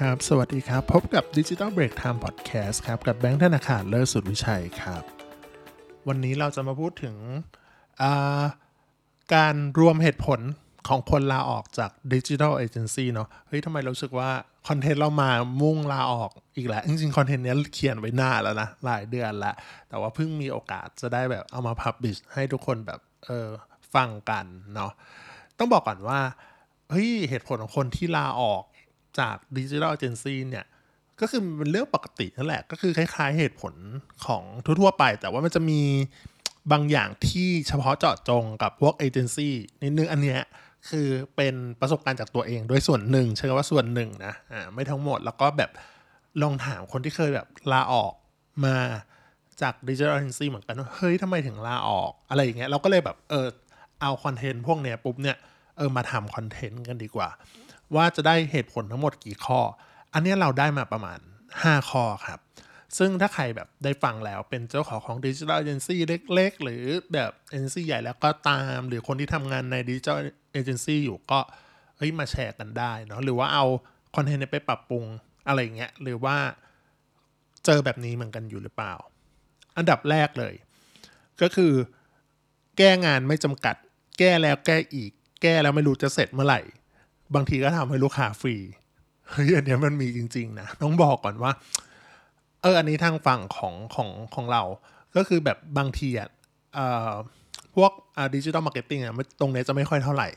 ครับ สวัสดีครับ พบกับ Digital Break Time Podcast ครับ กับแบงค์ธนาคารเลิศสุดวิชัยครับ วันนี้เราจะมาพูดถึงการรวมเหตุผลของคนลาออกจาก Digital Agency เนาะ เฮ้ยทำไมเรู้สึกว่า คอนเทนต์เรามามุ่งลาออกอีกแล้ว จริงๆ คอนเทนต์นี้เขียนไว้หน้าแล้วนะ หลายเดือนล้วแต่ว่าเพิ่งมีโอกาสจะได้แบบเอามาพับบิชให้ทุกคนแบบเออฟังกันเนาะ ต้องบอกก่อนว่า เฮ้ยเหตุผลของคนที่ลาออก จากดิจิทัลเอเจนซี่เนี่ย ก็คือเป็นเรื่องปกตินั่นแหละ ก็คือคล้ายๆเหตุผลของทั่วๆไป แต่ว่ามันจะมีบางอย่างที่เฉพาะเจาะจงกับพวกเอเจนซี่นิดนึงอันเนี้ยคือเป็นประสบการณ์จากตัวเองด้วยส่วนหนึ่งใช่ไหมว่าส่วนหนึ่งนะอ่าไม่ทั้งหมดแล้วก็แบบลองถามคนที่เคยแบบลาออกมาจากดิจิทัลเอเจนซี่เหมือนกันว่าเฮ้ยทำไมถึงลาออกอะไรอย่างเงี้ยเราก็เลยแบบเออเอาคอนเทนต์พวกเนี้ยปุ๊บเนี่ยเออมาทำคอนเทนต์กันดีกว่า ว่าจะได้เหตุผลทั้งหมดกี่ข้อ อันนี้เราได้มาประมาณ 5 ข้อครับ ซึ่งถ้าใครแบบได้ฟังแล้วเป็นเจ้าของของดิจิทัลเอเจนซี่เล็ก ๆ หรือแบบเอเจนซี่ใหญ่แล้วก็ตาม หรือคนที่ทำงานในดิจิทัลเอเจนซี่อยู่ก็เฮ้ยมาแชร์กันได้เนาะหรือว่าเอาคอนเทนต์ไปปรับปรุงอะไรเงี้ยหรือว่าเจอแบบนี้เหมือนกันอยู่หรือเปล่า อันดับแรกเลย ก็คือแก้งานไม่จำกัด แก้แล้วแก้อีก แก้แล้วไม่รู้จะเสร็จเมื่อไหร่ บางทีก็ทำให้ลูกค้าฟรีเฮ้ยอันนี้มันมีจริง ๆ นะต้องบอกก่อนว่า เอออันนี้ทางฝั่งของของของเรา ก็คือแบบบางทีอะพวก digital marketing อะตรงนี้จะไม่ค่อยเท่าไหร่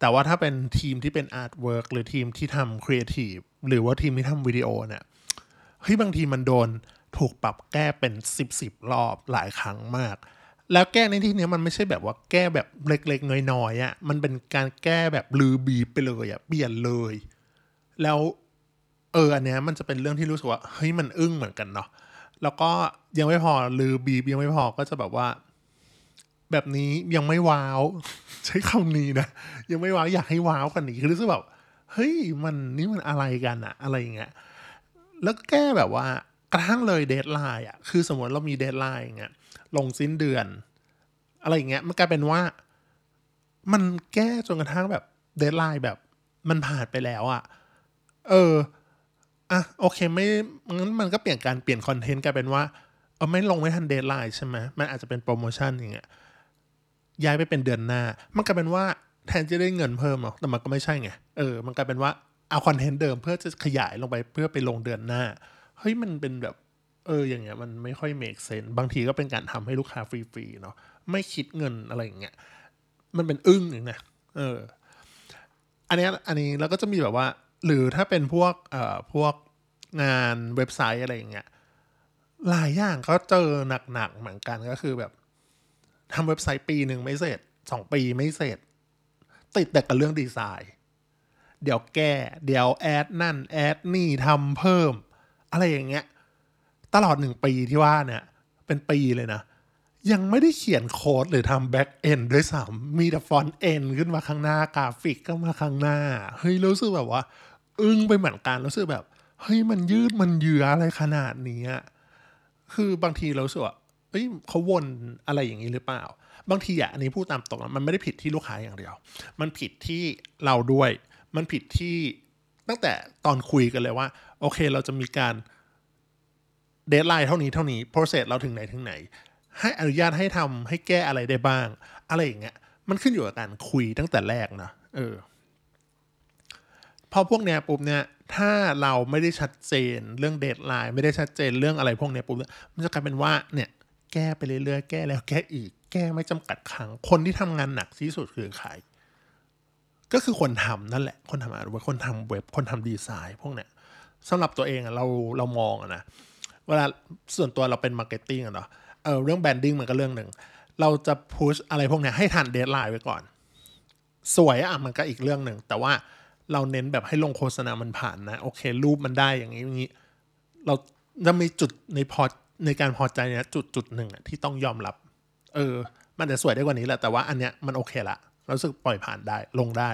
แต่ว่าถ้าเป็นทีมที่เป็น artwork หรือทีมที่ทำครีเอทีฟหรือว่าทีมที่ทำวิดีโอเนี่ยเฮ้ยบางทีมันโดนถูกปรับแก้เป็นสิบสรอบหลายครั้งมาก แล้วแก้ในที่นี้มันไม่ใช่แบบว่าแก้แบบเล็กๆน้อยๆอะมันเป็นการแก้แบบลือบีไปเลยอะเปลี่ยนเลย แล้วเอออันเนี้ยมันจะเป็นเรื่องที่รู้สึกว่าเฮ้ยมันอึ้งเหมือนกันเนาะแล้วก็ยังไม่พอลือบีบยังไม่พอก็จะแบบว่า แบบนี้ยังไม่ว้าว ใช้คำนี้นะยังไม่ว้าวอยากให้ว้าวกันนี้คือรู้สึกแบบเฮ้ยมันนี่มันอะไรกันอะอะไรอย่างเงี้ยแล้วแก้แบบว่ากระทั่งเลย deadline อะคือสมมติเรามี deadline อย่างเงี้ย ลงสิ้นเดือน อะไรอย่างเงี้ยมันกลายเป็นว่า มันแก้จนกระทั่งแบบ deadline แบบ มันผ่านไปแล้วอะเอออะโอเคไม่งั้นมันก็เปลี่ยนการเปลี่ยนคอนเทนต์กลายเป็นว่าเออไม่ลงไม่ทัน deadline ใช่ไหมมันอาจจะเป็นโปรโมชั่นอย่างเงี้ยย้ายไปเป็นเดือนหน้า มันกลายเป็นว่าแทนจะได้เงินเพิ่มหรอกแต่มันก็ไม่ใช่ไงเออมันกลายเป็นว่าเอาคอนเทนต์เดิมเพื่อจะขยายลงไปเพื่อไปลงเดือนหน้าเฮ้ยมันเป็นแบบ เอออย่างเงี้ยมันไม่ค่อย make sense บางทีก็เป็นการทำให้ลูกค้าฟรีๆเนาะไม่คิดเงินอะไรอย่างเงี้ยมันเป็นอย่างหนึ่งนะเออ อันนี้อันนี้แล้วก็จะมีแบบว่า หรือถ้าเป็นพวกเอ่อพวกงานเว็บไซต์อะไรอย่างเงี้ยหลายอย่างก็เจอหนักๆเหมือนกันก็คือแบบทำเว็บไซต์ปีหนึ่งไม่เสร็จสองปีไม่เสร็จ ติดแต่กับเรื่องดีไซน์ เดี๋ยวแก้ เดี๋ยว add นั่น add นี่ทำเพิ่ม อะไรอย่างเงี้ย ตลอดหนึ่งปีที่ว่าเนี่ย เป็นปีเลยนะ ยังไม่ได้เขียนโค้ดหรือทำ back-end ด้วยซ้ำมีแต่ front-end ขึ้นมาข้างหน้ากราฟิกก็มาข้างหน้า เฮ้ย รู้สึกแบบว่า อึ้งไปเหมือนกันรู้สึกแบบ เฮ้ย มันยืดมันเยื้ออะไรขนาดนี้คือบางทีรู้สึกว่าเฮ้ยเขาวนอะไรอย่างนี้หรือเปล่า บางทีอะอันนี้พูดตามตรงมันไม่ได้ผิดที่ลูกค้าอย่างเดียว มันผิดที่เราด้วย มันผิดที่ตั้งแต่ตอนคุยกันเลยว่า โอเคเราจะมีการ deadline เท่านี้เท่านี้ process เราถึงไหนถึงไหน ให้อนุญาตให้ทำให้แก้อะไรได้บ้าง อะไรอย่างเงี้ย มันขึ้นอยู่กับการคุยตั้งแต่แรกนะเออพอพวกเนี้ยปุ๊บเนี่ยถ้าเราไม่ได้ชัดเจนเรื่อง deadline ไม่ได้ชัดเจนเรื่องอะไรพวกเนี้ยปุ๊บมันจะกลายเป็นว่าเนี่ยแก้ไปเรื่อยๆแก้แล้วแก้อีก แก้ไม่จำกัดครั้งคนที่ทำงานหนักที่สุดคือใครก็คือคนทำนั่นแหละ คนทำอะไรคนทำเว็บคนทำดีไซน์ พวกเนี้ยสำหรับตัวเองอะเราเรามองอะนะ เวลาส่วนตัวเราเป็น marketing อะเนาะเออเรื่อง branding มันก็เรื่องหนึ่ง เราจะ push อะไรพวกนี้ให้ทัน deadline ไว้ก่อน สวยอะมันก็อีกเรื่องหนึ่ง แต่ว่าเราเน้นแบบให้ลงโฆษณามันผ่านนะ โอเค รูปมันได้อย่างนี้อย่างนี้ เราจะมีจุดในพอในการพอใจเนี่ยจุดจุดหนึ่งที่ต้องยอมรับ เออ มันจะสวยได้กว่านี้แหละแต่ว่าอันเนี้ยมันโอเคละรู้สึกปล่อยผ่านได้ลงได้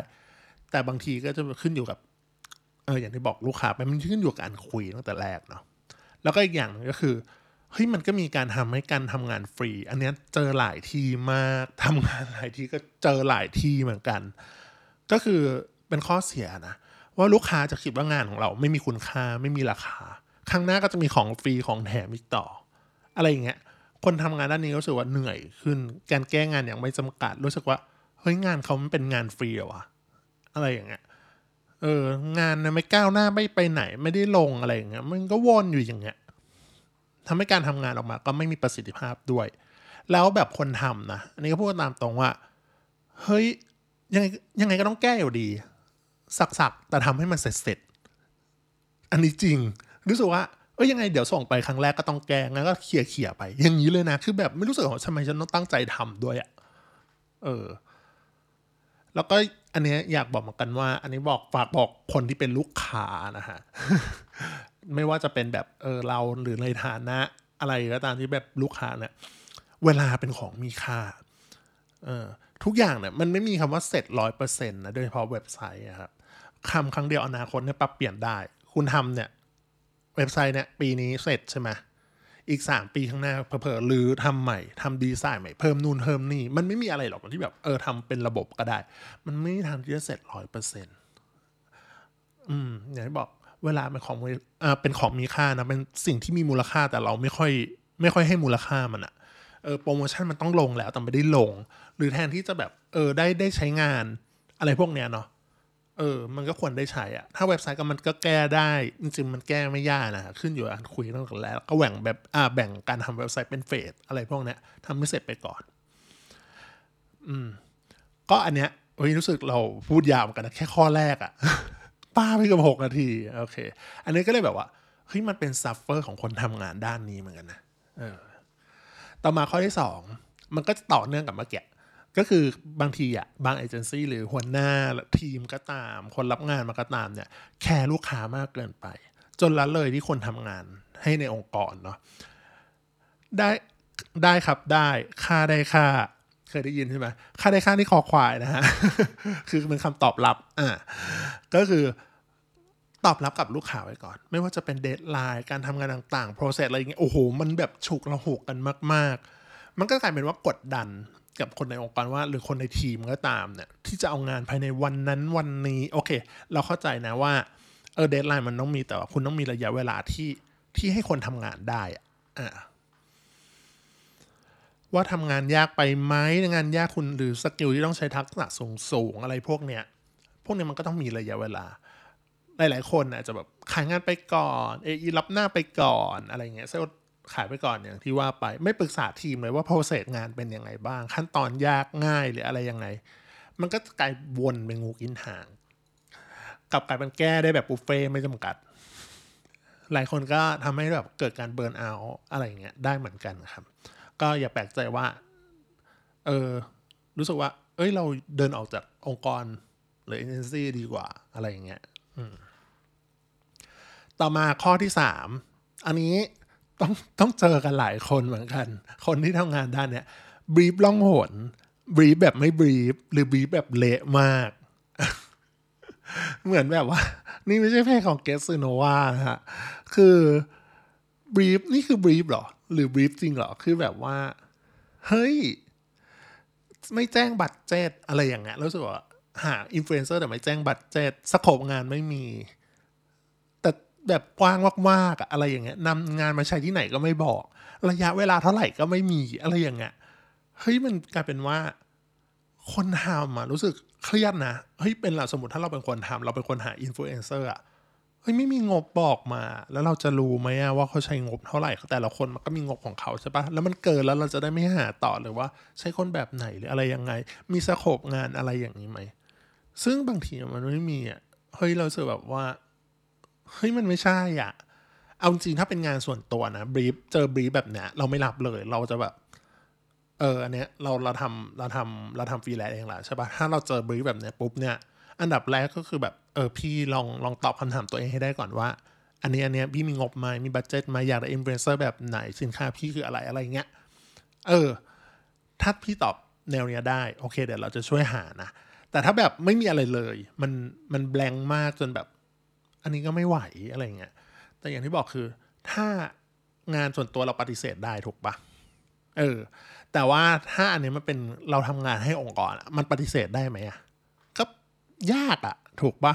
แต่บางทีก็จะขึ้นอยู่กับเอออย่างที่บอกลูกค้าไปมันขึ้นอยู่กับการคุยตั้งแต่แรกเนาะ แล้วก็อีกอย่างก็คือเฮ้ยมันก็มีการทำให้การทำงานฟรี อันนี้เจอหลายที่มากทำงานหลายที่ก็เจอหลายที่เหมือนกัน ก็คือเป็นข้อเสียนะ ว่าลูกค้าจะคิดว่างานของเราไม่มีคุณค่าไม่มีราคาครั้งหน้าก็จะมีของฟรีของแถมอีกต่อ อะไรอย่างเงี้ยคนทำงานด้านนี้ก็รู้สึกว่าเหนื่อยขึ้น การแก้งานอย่างไม่จำกัด รู้สึกว่าเฮ้ยงานเขามันเป็นงานฟรีเหรอวะอะไรอย่างเงี้ย เออ งานนะไม่ก้าวหน้าไม่ไปไหน ไม่ได้ลงอะไรอย่างเงี้ยมันก็วนอยู่อย่างเงี้ยทำให้การทำงานออกมาก็ไม่มีประสิทธิภาพด้วย แล้วแบบคนทำนะอันนี้ก็พูดตามตรงว่า เฮ้ยยังไงยังไงก็ต้องแก้อยู่ดี สักๆ แต่ทำให้มันเสร็จเสร็จอันนี้จริง รู้สึกว่าเอ้ยยังไงเดี๋ยวส่งไปครั้งแรกก็ต้องแก้งั้นก็เคลียร์เขี่ยไป อย่างนี้เลยนะ คือแบบไม่รู้สึกว่าทำไมฉันต้องตั้งใจทำด้วยอะเออ แล้วก็ อันเนี้ยอยากบอกเหมือนกันว่า อันนี้บอกฝากบอกคนที่เป็นลูกค้านะฮะ ไม่ว่าจะเป็นแบบเออเราหรือในฐานะ อะไรก็ตามที่แบบลูกค้าเนี่ยเวลาเป็นของมีค่าเออทุกอย่างเนี่ยมันไม่มีคำว่าเสร็จร้อยเปอร์เซ็นต์นะโดยเฉพาะเว็บไซต์อะครับคำครั้งเดียวอนาคตเนี่ยปรับเปลี่ยนได้ คุณทำเนี่ย เว็บไซต์เนี่ยปีนี้เสร็จใช่ไหม อีกสามปีข้างหน้าเผลอๆหรือทำใหม่ทำดีไซน์ใหม่เพิ่มนู่นเพิ่มนี่ มันไม่มีอะไรหรอกที่แบบเออทำเป็นระบบก็ได้ มันไม่ทางที่จะเสร็จร้อยเปอร์เซ็นต์อืมอย่างที่บอกเวลาเป็นของอ่าเป็นของมีค่านะเป็นสิ่งที่มีมูลค่าแต่เราไม่ค่อยไม่ค่อยให้มูลค่ามันอะเออโปรโมชั่นมันต้องลงแล้วแต่ไม่ได้ลง หรือแทนที่จะแบบเออได้ได้ใช้งานอะไรพวกเนี้ยเนาะ เออ มันก็ควรได้ใช้อะถ้าเว็บไซต์ก็มันก็แก้ได้ จริงๆ มันแก้ไม่ยากนะ ขึ้นอยู่กับคุยตั้งแต่แรกก็แบ่งแบบอ่าแบ่งการทำเว็บไซต์เป็น phase อะไรพวกเนี้ยทำไม่เสร็จไปก่อน อืม ก็อันเนี้ยเฮ้ยรู้สึกเราพูดยาวกันนะแค่ข้อแรกอะปาไปกับหกนาที โอเค อันนี้ก็เลยแบบว่าเฮ้ยมันเป็น suffer ของคนทำงานด้านนี้เหมือนกันนะเออ ต่อมาข้อที่สองมันก็ต่อเนื่องกับเมื่อกี้ ก็คือบางทีอะบางเอเจนซี่หรือหัวหน้าทีมก็ตาม คนรับงานมาก็ตามเนี่ยแคร์ลูกค้ามากเกินไป จนละเลยที่คนทำงานให้ในองค์กรเนาะได้ได้ครับได้ค่าได้ค่าเคยได้ยินใช่ไหมค่าได้ค่าที่คอควายนะฮะคือเป็นคำตอบรับอ่าก็คือตอบรับกับลูกค้าไว้ก่อน ไม่ว่าจะเป็น deadline การทำงานต่างๆ process อะไรอย่างเงี้ยโอ้โห มันแบบฉุกระหุกกันมาก ๆ มันก็กลายเป็นว่ากดดัน กับคนในองค์กรว่า หรือคนในทีมก็ตามเนี่ยที่จะเอางานภายในวันนั้นวันนี้ โอเค เราเข้าใจนะว่าเออ deadline มันต้องมีแต่ว่าคุณต้องมีระยะเวลาที่ที่ให้คนทำงานได้อะอ่าว่าทำงานยากไปไหมงานยากคุณหรือ skill ที่ต้องใช้ทักษะสูงสูงอะไรพวกเนี้ยพวกนี้มันก็ต้องมีระยะเวลา หลาย ๆ คนอาจจะแบบขายงานไปก่อนเออรับหน้าไปก่อนอะไรเงี้ยเซล ขายไปก่อนอย่างที่ว่าไปไม่ปรึกษาทีมเลยว่า process งานเป็นยังไงบ้าง ขั้นตอนยากง่ายหรืออะไรยังไง มันก็กลายวนเป็นงูกินหางกลับกลายเป็นแก้ได้แบบบุฟเฟต์ไม่จำกัด หลายคนก็ทำให้แบบเกิดการ burnout อะไรเงี้ยได้เหมือนกันครับ ก็อย่าแปลกใจว่า เออรู้สึกว่า เอ้ยเราเดินออกจากองค์กรหรือเอเจนซี่ดีกว่าอะไรอย่างเงี้ยต่อมาข้อที่สามอันนี้ ต้องต้องเจอกันหลายคนเหมือนกัน คนที่ทำงานด้านเนี้ย brief ล่องหน brief แบบไม่ brief หรือ brief แบบเละมาก เหมือนแบบว่า นี่ไม่ใช่เพลงของ Getsunova นะฮะ คือ brief นี่คือ brief หรอ หรือ brief จริงหรอ คือแบบว่า เฮ้ย ไม่แจ้ง budget อะไรอย่างเงี้ยรู้สึกว่าหาอินฟลูเอนเซอร์แต่ไม่แจ้ง budget scope งานไม่มี แบบกว้างมากๆอะไรอย่างเงี้ยนำงานมาใช้ที่ไหนก็ไม่บอก ระยะเวลาเท่าไหร่ก็ไม่มีอะไรอย่างเงี้ยเฮ้ยมันกลายเป็นว่า คนทำอะรู้สึกเครียดนะเฮ้ยเป็นเราสมมติถ้าเราเป็นคนทำเราเป็นคนหาอินฟลูเอนเซอร์อะเฮ้ยไม่มีงบบอกมา แล้วเราจะรู้ไหมว่าเขาใช้งบเท่าไหร่แต่ละคนมันก็มีงบของเขาใช่ปะแล้วมันเกินแล้วเราจะได้ไม่หาต่อหรือว่า ใช้คนแบบไหนหรืออะไรยังไง มี scope งานอะไรอย่างนี้ไหมซึ่งบางทีมันไม่มีอะเฮ้ยเราเจอแบบว่า เฮ้ยมันไม่ใช่อะ เอาจริงถ้าเป็นงานส่วนตัวนะ brief เจอ brief แบบเนี้ยเราไม่รับเลย เราจะแบบ เอออันเนี้ยเราเราทำเราทำเราทำฟรีแลนซ์เองแหละใช่ปะถ้าเราเจอ brief แบบเนี้ยปุ๊บเนี่ยอันดับแรกก็คือแบบเออพี่ลองลองตอบคำถามตัวเองให้ได้ก่อนว่า อันนี้อันเนี้ยพี่มีงบไหมมี budget ไหมอยากได้อินฟลูเอนเซอร์แบบไหนสินค้าพี่คืออะไรอะไรเงี้ยเออ ถ้าพี่ตอบแนวเนี้ยได้ โอเคเดี๋ยวเราจะช่วยหานะ แต่ถ้าแบบไม่มีอะไรเลย มันมันแบงมากจนแบบ อันนี้ก็ไม่ไหวอะไรเงี้ยแต่อย่างที่บอกคือ ถ้างานส่วนตัวเราปฏิเสธได้ถูกปะเออ แต่ว่าถ้าอันนี้มันเป็นเราทำงานให้องค์กรมันปฏิเสธได้ไหมอะก็ยากอะถูกปะ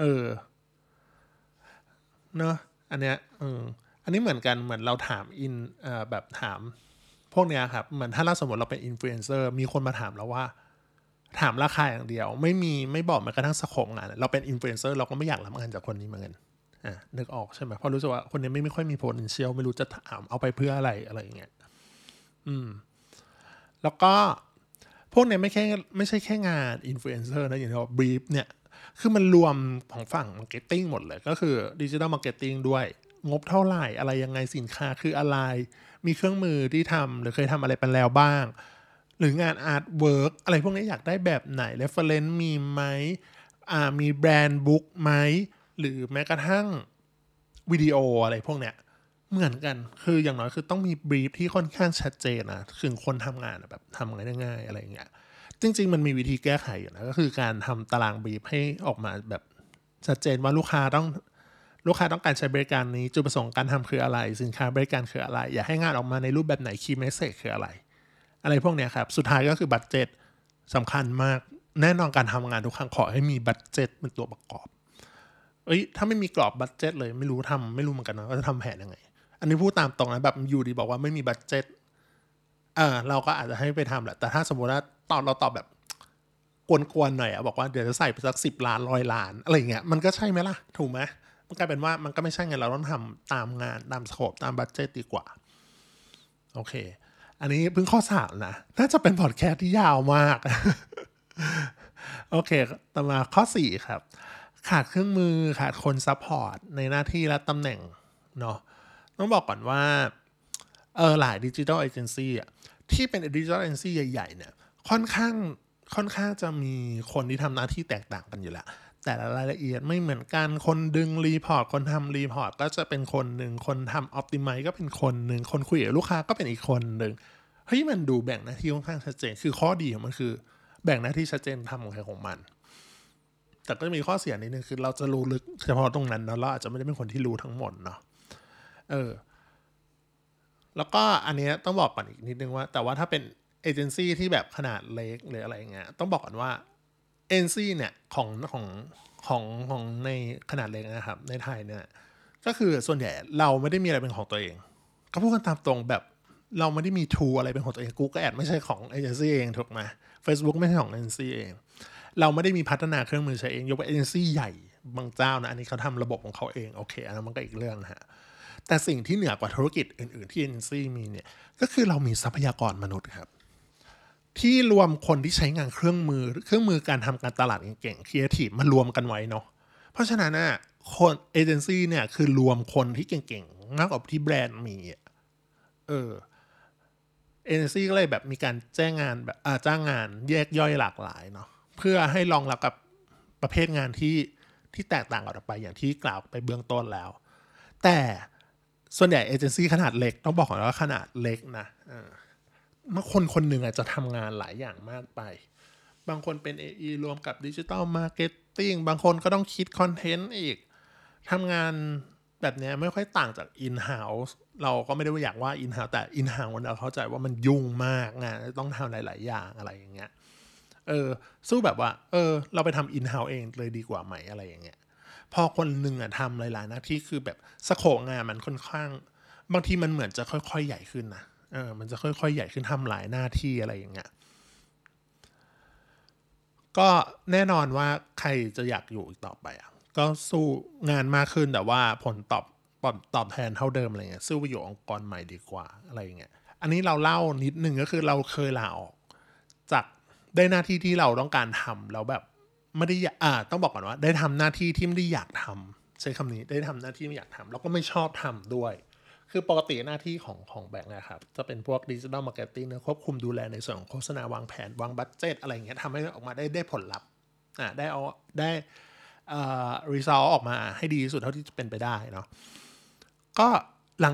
เออเนอะอันเนี้ยเอออันนี้เหมือนกันเหมือนเราถามอินเอ่อแบบถาม พวกเนี้ยครับเหมือนถ้าเราสมมติเราเป็นอินฟลูเอนเซอร์มีคนมาถามเราว่า ถามราคาอย่างเดียว ไม่มีไม่บอกแม้กระทั่ง scope งาน เราเป็นอินฟลูเอนเซอร์เราก็ไม่อยากรับงานจากคนนี้เหมือนกันอะนึกออกใช่ไหมเพราะรู้สึกว่าคนนี้ไม่ไม่ค่อยมี potential ไม่รู้จะถามเอาไปเพื่ออะไรอะไรอย่างเงี้ยอืม แล้วก็พวกเนี้ยไม่แค่ไม่ใช่แค่งานอินฟลูเอนเซอร์นะอย่างที่บอก brief เนี่ยคือมันรวมของฝั่ง marketing หมดเลย ก็คือดิจิ t a ลมาร์เก็ตติ้งด้วย งบเท่าไหร่ อะไรยังไงสินค้าคืออะไร มีเครื่องมือที่ทำหรือเคยทำอะไรไปแล้วบ้าง หรืองาน artwork อะไรพวกนี้อยากได้แบบไหน reference มีไหมอ่ามี brand book ไหมหรือแม้กระทั่งวิดีโออะไรพวกเนี้ยเหมือนกัน คืออย่างน้อยคือต้องมี brief ที่ค่อนข้างชัดเจนนะถึงคนทำงานแบบทำงานง่ายๆอะไรอย่างเงี้ย จริง ๆ มันมีวิธีแก้ไขอยู่นะ ก็คือการทำตาราง brief ให้ออกมาแบบชัดเจนว่าลูกค้าต้องลูกค้าต้องการใช้บริการนี้ จุดประสงค์การทำคืออะไร สินค้าบริการคืออะไร อยากให้งานออกมาในรูปแบบไหน key message คืออะไร อะไรพวกเนี้ยครับ สุดท้ายก็คือ budget สำคัญมากแน่นอนการทำงานทุกครั้งขอให้มี budget เป็นตัวประกอบเอ้ยถ้าไม่มีกรอบ budget เลยไม่รู้ทำไม่รู้เหมือนกันนะว่าจะทำแผนยังไง อันนี้พูดตามตรงนะแบบอยู่ดีบอกว่าไม่มี budgetเออเราก็อาจจะให้ไปทำแหละแต่ถ้าสมมติว่าตอนเราตอบแบบกวนๆหน่อยอะบอกว่าเดี๋ยวจะใส่ไปสักสิบล้านร้อยล้านอะไรเงี้ยมันก็ใช่ไหมล่ะ ถูกไหมมันกลายเป็นว่ามันก็ไม่ใช่ไงเราต้องทำตามงานตาม scope ตาม budget ดีกว่า โอเค อันนี้เพิ่งข้อสามนะ น่าจะเป็นพอดแคสต์ที่ยาวมาก โอเค ต่อมาข้อสี่ครับ ขาดเครื่องมือขาดคน support ในหน้าที่และตำแหน่งเนาะ ต้องบอกก่อนว่า เออหลายดิจิทัลเอเจนซี่อะที่เป็นดิจิทัลเอเจนซี่ใหญ่ ๆ เนี่ย ค่อนข้างค่อนข้างจะมีคนที่ทำหน้าที่แตกต่างกันอยู่แล้ว แต่ละรายละเอียดไม่เหมือนกัน คนดึง report คนทำ report ก็จะเป็นคนหนึ่ง คนทำออ t ติ i z e ก็เป็นคนหนึ่ง คนคุยกับลูกค้าก็เป็นอีกคนหนึ่ง เฮ้ยมันดูแบ่งหน้าที่ค่อนข้างชัดเจน คือข้อดีของมันคือ แบ่งหน้าที่ชัดเจนทำของใครของมัน แต่ก็จะมีข้อเสียนิดนึงคือเราจะรู้ลึกเฉพาะตรงนั้นเนาะเราอาจจะไม่ได้เป็นคนที่รู้ทั้งหมดเนาะ เออ แล้วก็อันเนี้ยต้องบอกก่อนอีกนิดนึงว่า แต่ว่าถ้าเป็นเอเจนซี่ที่แบบขนาดเล็กหรืออะไรเงี้ย ต้องบอกก่อนว่า เอนซี่เนี่ยของของของของในขนาดเล็กนะครับ ในไทยเนี่ยก็คือส่วนใหญ่เราไม่ได้มีอะไรเป็นของตัวเอง ก็พูดกันตามตรงแบบเราไม่ได้มีทูอะไรเป็นของตัวเองกูก็แอดไม่ใช่ของเอเจนซี่เองถูกไหม Facebook ไม่ใช่ของเอเจนซี่เอง เราไม่ได้มีพัฒนาเครื่องมือใช้เอง ยกเว้นเอเจนซี่ใหญ่บางเจ้านะอันนี้เขาทำระบบของเขาเองโอเคอันนั้นมันก็อีกเรื่องนะฮะแต่สิ่งที่เหนือกว่าธุรกิจอื่น ๆ ที่เอเจนซี่มีเนี่ยก็คือเรามีทรัพยากรมนุษย์ครับ ที่รวมคนที่ใช้งานเครื่องมือ เครื่องมือการทำการตลาดเก่งๆครีเอทีฟมารวมกันไว้เนาะเพราะฉะนั้นน่ะคนเอเจนซี่เนี่ยคือรวมคนที่เก่งๆมากกว่าที่แบรนด์มีเออเอเจนซี่ก็เลยแบบมีการแจ้งงานแบบจ้างงานแยกย่อยหลากหลายเนาะเพื่อให้รองรับกับประเภทงานที่ที่แตกต่างออกไปอย่างที่กล่าวไปเบื้องต้นแล้ว แต่ส่วนใหญ่เอเจนซี่ขนาดเล็กต้องบอกก่อนว่าขนาดเล็กนะ เมื่อคนคนหนึ่งอาจจะทำงานหลายอย่างมากไป บางคนเป็น AE รวมกับดิจิ t a ลมาร์เก็ตติ้งบางคนก็ต้องคิดคอนเทนต์อีกทำงานแบบนี้ไม่ค่อยต่างจาก in-house เราก็ไม่ได้ว่าอยากว่า in-house แต่ in-house เราเข้าใจว่ามันยุ่งมากงานต้องทำหลาย ๆ อย่างอะไรอย่างเงี้ยเออสู้แบบว่า เออ เราไปทำ in-house เองเลยดีกว่าไหมอะไรอย่างเงี้ยพอคนหนึ่งอะทำหลาย ๆ หน้าที่คือแบบสโคงานมันค่อนข้าง บางทีมันเหมือนจะค่อย ๆ ใหญ่ขึ้นนะ เออมันจะค่อยๆ ใหญ่ขึ้นทำหลายหน้าที่อะไรอย่างเงี้ยก็แน่นอนว่าใครจะอยากอยู่อีกต่อไปอะก็สู้งานมากขึ้นแต่ว่าผลตอบตอบตอบแทนเท่าเดิมอะไรเงี้ยสู้ไปอยู่องค์กรใหม่ดีกว่าอะไรเงี้ยอันนี้เราเล่านิดนึงก็คือเราเคยลาออก จากได้หน้าที่ที่เราต้องการทำแล้วแบบไม่ได้อ่าต้องบอกก่อนว่า ได้ทำหน้าที่ที่ไม่ได้อยากทำใช้คำนี้ได้ทำหน้าที่ไม่อยากทำแล้วก็ไม่ชอบทำด้วย คือปกติหน้าที่ของของแบงค์นะครับ จะเป็นพวก digital marketing ควบคุมดูแลในส่วนของโฆษณาวางแผน วาง budget อะไรเงี้ยทำให้ออกมาได้ได้ผลลัพธ์อ่าได้เอาได้อ่า result ออกมาให้ดีที่สุดเท่าที่จะเป็นไปได้เนาะก็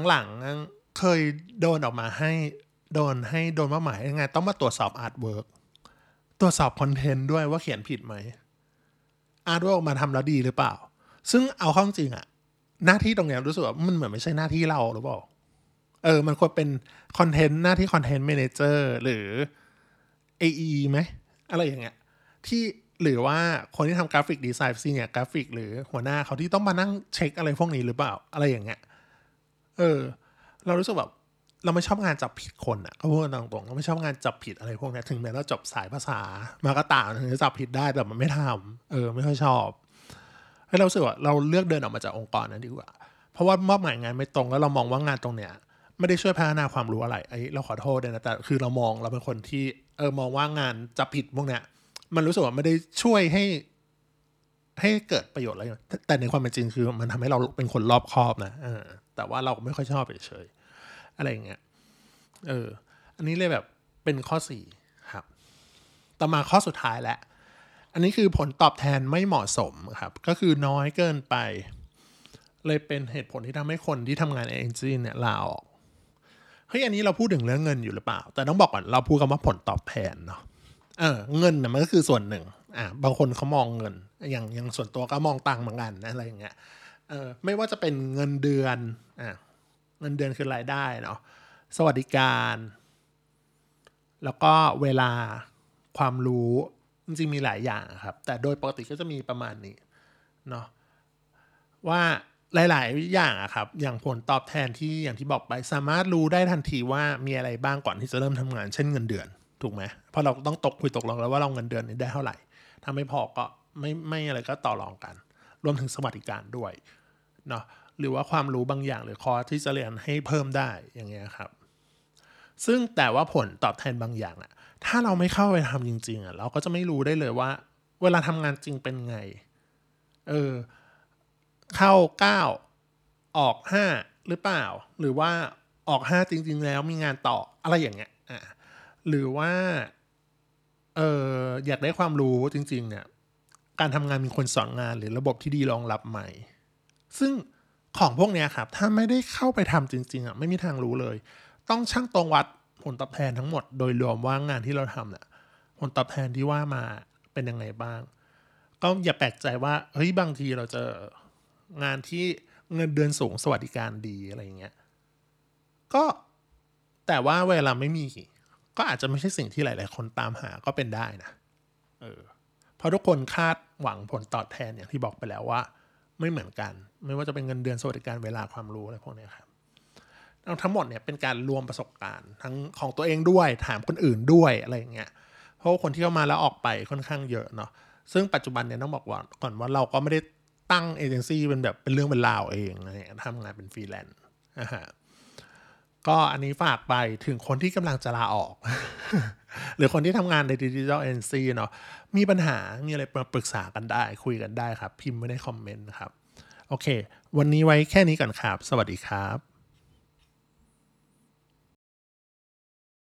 หลังๆเคยโดนออกมาให้โดนให้โดนมอบหมายยังไง ต้องมาตรวจสอบ artwork ตรวจสอบคอนเทนต์ด้วยว่าเขียนผิดไหม artwork มาทำแล้วดีหรือเปล่า ซึ่งเอาข้าจริงอะ หน้าที่ตรงนี้รู้สึกว่ามันเหมือนไม่ใช่หน้าที่เราหรือเปล่าเออ มันควรเป็นคอนเทนต์หน้าที่ content manager หรือ AE ไหมอะไรอย่างเงี้ยที่หรือว่าคนที่ทำ graphic design senior graphic หรือหัวหน้าเขาที่ต้องมานั่งเช็คอะไรพวกนี้หรือเปล่า อะไรอย่างเงี้ยเออ เรารู้สึกแบบเราไม่ชอบงานจับผิดคนอะก็พูดตรงๆเราไม่ชอบงานจับผิดอะไรพวกนี้ถึงแม้เราจบสายภาษามาก็ตามถึงจะจับผิดได้แต่มันไม่ทำเออ ไม่ค่อยชอบ ให้เรารู้สึกว่าเราเลือกเดินออกมาจากองค์กรนั้นดีกว่า เพราะว่ามอบหมายงานไม่ตรงแล้วเรามองว่างานตรงเนี้ยไม่ได้ช่วยพัฒนาความรู้อะไรไอ้เราขอโทษเลยนะแต่คือเรามองเราเป็นคนที่เออมองว่างานจับผิดพวกเนี้ยมันรู้สึกว่าไม่ได้ช่วยให้ ให้เกิดประโยชน์อะไรแต่ในความเป็นจริงคือมันทำให้เราเป็นคนรอบคอบนะเออแต่ว่าเราไม่ค่อยชอบเฉยๆอะไรอย่างเงี้ยเออ อันนี้เลยแบบเป็นข้อสี่ครับ ต่อมาข้อสุดท้ายแหละ อันนี้คือผลตอบแทนไม่เหมาะสมครับ ก็คือน้อยเกินไป เลยเป็นเหตุผลที่ทำให้คนที่ทำงานเอเจนซี่เนี่ยลาออกเฮ้ยอันนี้เราพูดถึงเรื่องเงินอยู่หรือเปล่า แต่ต้องบอกก่อนเราพูดกันว่าผลตอบแทนเนาะเออเงินนะมันก็คือส่วนหนึ่งอ่าบางคนเขามองเงิน อย่างอย่างส่วนตัวก็มองตังค์เหมือนกันนะอะไรอย่างเงี้ยเออไม่ว่าจะเป็นเงินเดือนอ่าเงินเดือนคือรายได้เนาะสวัสดิการ แล้วก็เวลาความรู้ จริงๆมีหลายอย่างครับ แต่โดยปกติก็จะมีประมาณนี้เนาะว่าหลาย ๆ อย่างอะครับ อย่างผลตอบแทนที่อย่างที่บอกไปสามารถรู้ได้ทันทีว่ามีอะไรบ้างก่อนที่จะเริ่มทำงาน เช่นเงินเดือน ถูกไหมเพราะเราต้องตกคุยตกลงแล้วว่าเราเงินเดือนนี้ได้เท่าไหร่ ถ้าไม่พอก็ไม่ไม่อะไรก็ต่อรองกัน รวมถึงสวัสดิการด้วยเนาะหรือว่าความรู้บางอย่างหรือคอร์สที่จะเรียนให้เพิ่มได้อย่างเงี้ยครับ ซึ่งแต่ว่าผลตอบแทนบางอย่างอะ ถ้าเราไม่เข้าไปทำจริง ๆอะเราก็จะไม่รู้ได้เลยว่า เวลาทำงานจริงเป็นไง เออ เข้าเก้าออกห้าหรือเปล่า หรือว่าออกห้าจริง ๆ แล้วมีงานต่ออะไรอย่างเงี้ยอ่าหรือว่าเอออยากได้ความรู้จริง ๆ เนี่ย การทำงานมีคนสอนงานหรือระบบที่ดีรองรับไหม่ ซึ่งของพวกเนี้ยครับ ถ้าไม่ได้เข้าไปทำจริง ๆอะไม่มีทางรู้เลย ต้องช่างตรงวัด ผลตอบแทนทั้งหมดโดยรวมว่างานที่เราทำเนี่ยผลตอบแทนที่ว่ามาเป็นยังไงบ้าง ก็อย่าแปลกใจว่าเฮ้ยบางทีเราเจองานที่เงินเดือนสูงสวัสดิการดีอะไรอย่างเงี้ยก็แต่ว่าเวลาไม่มี ก็อาจจะไม่ใช่สิ่งที่หลาย ๆ คนตามหาก็เป็นได้นะเออเพราะทุกคนคาดหวังผลตอบแทนอย่างที่บอกไปแล้วว่า ไม่เหมือนกัน ไม่ว่าจะเป็นเงินเดือนสวัสดิการเวลาความรู้อะไรพวกนี้ครับ ทั้งหมดเนี่ยเป็นการรวมประสบการณ์ ทั้งของตัวเองด้วยถามคนอื่นด้วยอะไรอย่างเงี้ยเพราะคนที่เข้ามาแล้วออกไปค่อนข้างเยอะเนาะซึ่งปัจจุบันเนี่ยต้องบอกว่าก่อนว่าเราก็ไม่ได้ตั้งเอเจนซี่เป็นแบบเป็นเรื่องเป็นราวเองอะไรเงี้ยทำงานเป็นฟรีแลนซ์นะฮะก็อันนี้ฝากไปถึงคนที่กำลังจะลาออก หรือคนที่ทำงานในดิจิทัลเอเจนซี่เนาะมีปัญหา มีอะไรมาปรึกษากันได้ คุยกันได้ครับ พิมพ์ไว้ในคอมเมนต์ครับ โอเค วันนี้ไว้แค่นี้ก่อนครับ สวัสดีครับ